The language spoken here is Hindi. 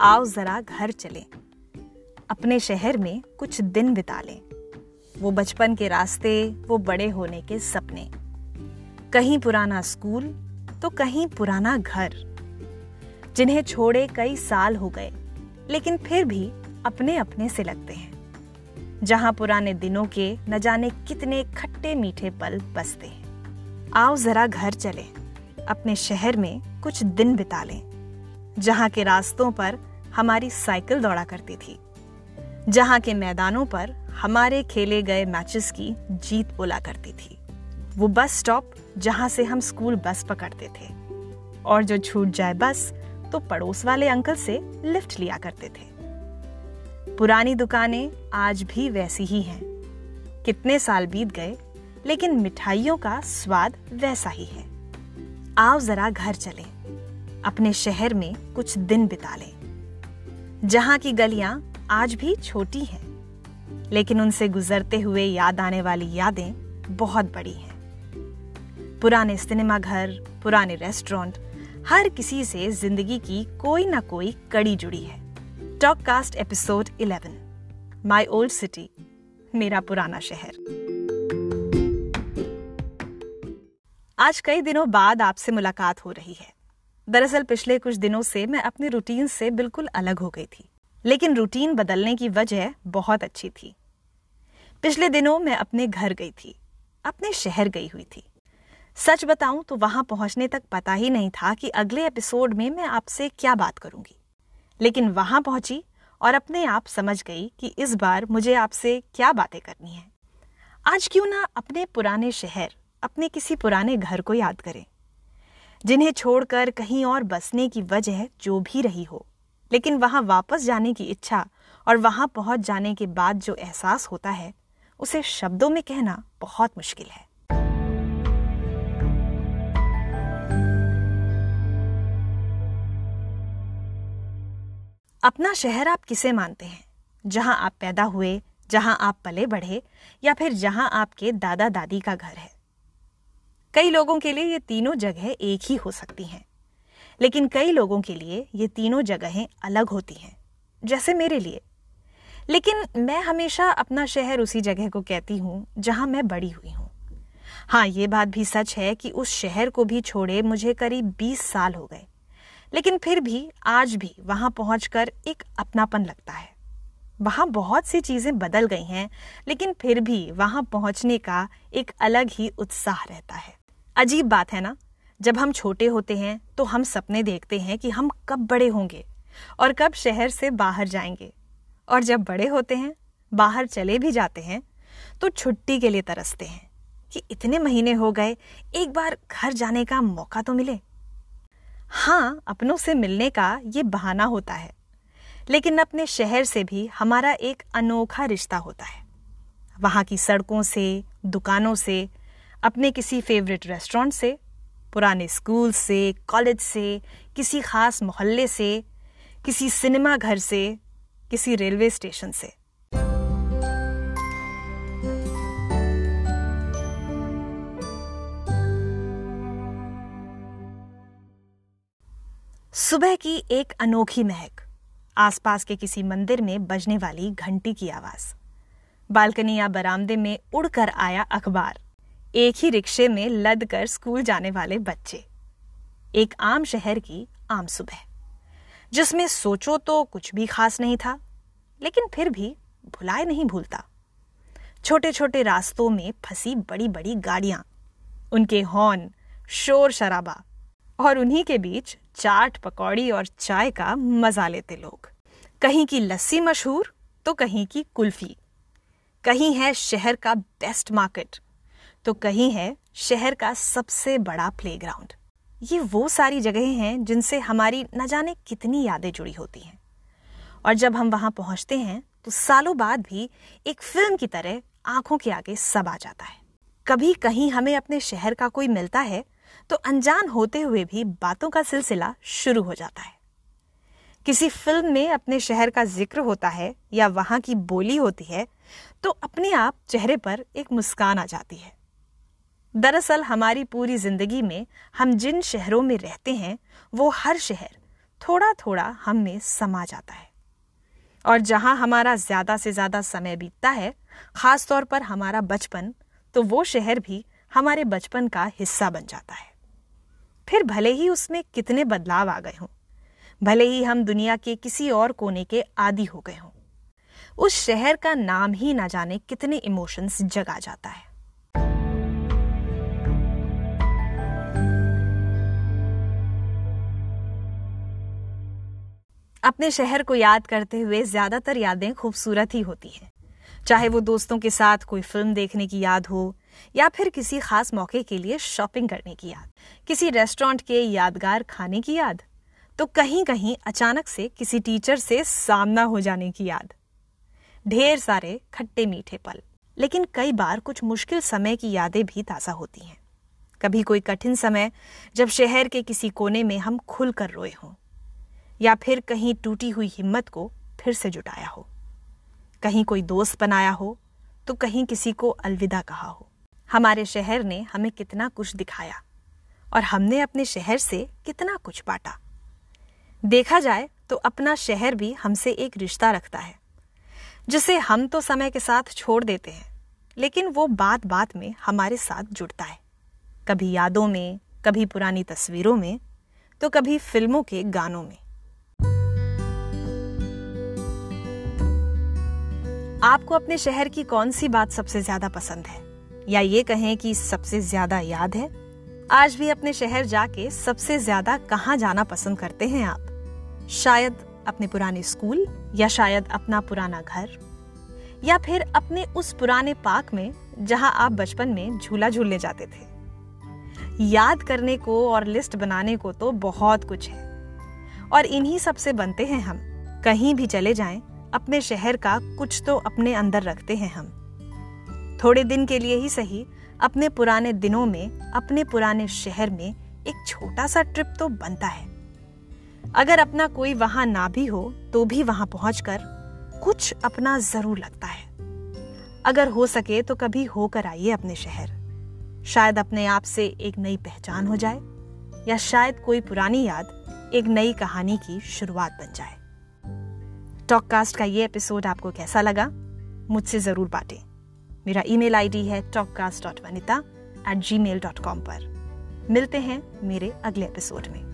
आओ जरा घर चलें। अपने शहर में कुछ दिन बिता लें। वो बचपन के रास्ते, वो बड़े होने के सपने। कहीं पुराना स्कूल तो कहीं पुराना घर। जिन्हें छोड़े कई साल हो गए, लेकिन फिर भी अपने अपने से लगते हैं। जहाँ पुराने दिनों के न जाने कितने खट्टे मीठे पल बसते हैं। आओ जरा घर चले। अपने शहर में कुछ दिन बिता लें। जहाँ के रास्तों पर हमारी साइकिल दौड़ा करती थी, जहाँ के मैदानों पर हमारे खेले गए मैचेस की जीत बोला करती थी। वो बस स्टॉप जहाँ से हम स्कूल बस पकड़ते थे, और जो छूट जाए बस तो पड़ोस वाले अंकल से लिफ्ट लिया करते थे। पुरानी दुकानें आज भी वैसी ही हैं। कितने साल बीत गए, लेकिन मिठाइयों का स्वाद वैसा ही है। आओ जरा घर चलें, अपने शहर में कुछ दिन बिता लें। जहाँ की गलियाँ आज भी छोटी हैं, लेकिन उनसे गुजरते हुए याद आने वाली यादें बहुत बड़ी हैं। पुराने सिनेमा घर, पुराने रेस्टोरेंट, हर किसी से ज़िंदगी की कोई ना कोई कड़ी जुड़ी है। Talkcast episode 11 my old city मेरा पुराना शहर। आज कई दिनों बाद आपसे मुलाकात हो रही है। दरअसल पिछले कुछ दिनों से मैं अपने रूटीन से बिल्कुल अलग हो गई थी, लेकिन रूटीन बदलने की वजह बहुत अच्छी थी। पिछले दिनों मैं अपने घर गई थी, अपने शहर गई हुई थी। सच बताऊँ तो वहाँ पहुँचने तक पता ही नहीं था कि अगले एपिसोड में मैं आपसे क्या बात करूँगी। लेकिन वहाँ पहुँची और अपने आप समझ गई कि इस बार मुझे आपसे क्या बातें करनी है। आज क्यों ना अपने पुराने शहर, अपने किसी पुराने घर को याद करें। जिन्हें छोड़कर कहीं और बसने की वजह जो भी रही हो। लेकिन वहाँ वापस जाने की इच्छा और वहाँ पहुँच जाने के बाद जो एहसास होता है, उसे शब्दों में कहना बहुत मुश्किल है। अपना शहर आप किसे मानते हैं? जहाँ आप पैदा हुए, जहाँ आप पले बढ़े, या फिर जहाँ आपके दादा दादी का घर है? कई लोगों के लिए ये तीनों जगह एक ही हो सकती हैं। लेकिन कई लोगों के लिए ये तीनों जगहें अलग होती हैं, जैसे मेरे लिए। लेकिन मैं हमेशा अपना शहर उसी जगह को कहती हूँ जहाँ मैं बड़ी हुई हूँ। हाँ ये बात भी सच है कि उस शहर को भी छोड़े मुझे करीब बीस साल हो गए। लेकिन फिर भी आज भी वहाँ पहुंचकर एक अपनापन लगता है। वहाँ बहुत सी चीज़ें बदल गई हैं, लेकिन फिर भी वहाँ पहुँचने का एक अलग ही उत्साह रहता है। अजीब बात है ना। जब हम छोटे होते हैं तो हम सपने देखते हैं कि हम कब बड़े होंगे और कब शहर से बाहर जाएँगे। और जब बड़े होते हैं, बाहर चले भी जाते हैं तो छुट्टी के लिए तरसते हैं कि इतने महीने हो गए, एक बार घर जाने का मौका तो मिले। हाँ अपनों से मिलने का ये बहाना होता है, लेकिन अपने शहर से भी हमारा एक अनोखा रिश्ता होता है। वहाँ की सड़कों से, दुकानों से अपने किसी फेवरेट रेस्टोरेंट से, पुराने स्कूल से कॉलेज से, किसी खास मोहल्ले से, किसी सिनेमा घर से, किसी रेलवे स्टेशन से। सुबह की एक अनोखी महक, आसपास के किसी मंदिर में बजने वाली घंटी की आवाज़, बालकनी या बरामदे में उड़कर आया अखबार। एक ही रिक्शे में लद कर स्कूल जाने वाले बच्चे। एक आम शहर की आम सुबह, जिसमें सोचो तो कुछ भी खास नहीं था, लेकिन फिर भी भुलाए नहीं भूलता। छोटे छोटे रास्तों में फंसी बड़ी बड़ी गाड़ियाँ, उनके हॉर्न, शोर शराबा, और उन्हीं के बीच चाट, पकौड़ी और चाय का मज़ा लेते लोग। कहीं की लस्सी मशहूर तो कहीं की कुल्फी। कहीं है शहर का बेस्ट मार्केट तो कहीं है, शहर का सबसे बड़ा प्लेग्राउंड ये वो सारी जगहें हैं जिनसे हमारी न जाने कितनी यादें जुड़ी होती हैं. और जब हम वहाँ पहुँचते हैं तो सालों बाद भी एक फ़िल्म की तरह आँखों के आगे सब आ जाता है. कभी कहीं हमें अपने शहर का कोई मिलता है तो अनजान होते हुए भी बातों का सिलसिला शुरू हो जाता है. किसी फ़िल्म में अपने शहर का ज़िक्र होता है या वहाँ की बोली होती है तो अपने आप चेहरे पर एक मुस्कान आ जाती है. दरअसल हमारी पूरी ज़िंदगी में हम जिन शहरों में रहते हैं, वो हर शहर थोड़ा थोड़ा हम में समा जाता है। और जहाँ हमारा ज़्यादा से ज़्यादा समय बीतता है खास तौर पर हमारा बचपन तो वो शहर भी हमारे बचपन का हिस्सा बन जाता है। फिर भले ही उसमें कितने बदलाव आ गए हों, भले ही हम दुनिया के किसी और कोने के आदि हो गए हों, उस शहर का नाम ही ना जाने कितने इमोशंस जगा जाता है। अपने शहर को याद करते हुए ज़्यादातर यादें खूबसूरत ही होती हैं। चाहे वो दोस्तों के साथ कोई फ़िल्म देखने की याद हो, या फिर किसी खास मौके के लिए शॉपिंग करने की याद। किसी रेस्टोरेंट के यादगार खाने की याद। तो कहीं कहीं अचानक से किसी टीचर से सामना हो जाने की याद। ढेर सारे खट्टे मीठे पल। लेकिन कई बार कुछ मुश्किल समय की यादें भी ताज़ा होती हैं। कभी कोई कठिन समय, जब शहर के किसी कोने में हम खुल कर रोए हों। या फिर कहीं टूटी हुई हिम्मत को फिर से जुटाया हो। कहीं कोई दोस्त बनाया हो तो कहीं किसी को अलविदा कहा हो। हमारे शहर ने हमें कितना कुछ दिखाया और हमने अपने शहर से कितना कुछ बांटा। देखा जाए तो अपना शहर भी हमसे एक रिश्ता रखता है, जिसे हम तो समय के साथ छोड़ देते हैं, लेकिन वो बात बात में हमारे साथ जुड़ता है। कभी यादों में, कभी पुरानी तस्वीरों में तो कभी फ़िल्मों के गानों में। आपको अपने शहर की कौन सी बात सबसे ज़्यादा पसंद है? या ये कहें कि सबसे ज़्यादा याद है? आज भी अपने शहर जाके सबसे ज़्यादा कहाँ जाना पसंद करते हैं आप? शायद अपने पुराने स्कूल या शायद अपना पुराना घर? या फिर अपने उस पुराने पार्क में जहाँ आप बचपन में झूला झूलने जाते थे? याद करने को और लिस्ट बनाने को तो बहुत कुछ है। और इन्हीं सबसे बनते हैं हम। कहीं भी चले जाएँ अपने शहर का कुछ तो अपने अंदर रखते हैं हम। थोड़े दिन के लिए ही सही, अपने पुराने दिनों में, अपने पुराने शहर में एक छोटा सा ट्रिप तो बनता है। अगर अपना कोई वहाँ ना भी हो तो भी वहाँ पहुंचकर कुछ अपना ज़रूर लगता है। अगर हो सके तो कभी होकर आइए अपने शहर। शायद अपने आप से एक नई पहचान हो जाए, या शायद कोई पुरानी याद एक नई कहानी की शुरुआत बन जाए। टॉककास्ट का ये एपिसोड आपको कैसा लगा? मुझसे ज़रूर बांटें। मेरा ईमेल आईडी है Talkcast dot Vanita at Gmail dot com पर। मिलते हैं मेरे अगले एपिसोड में।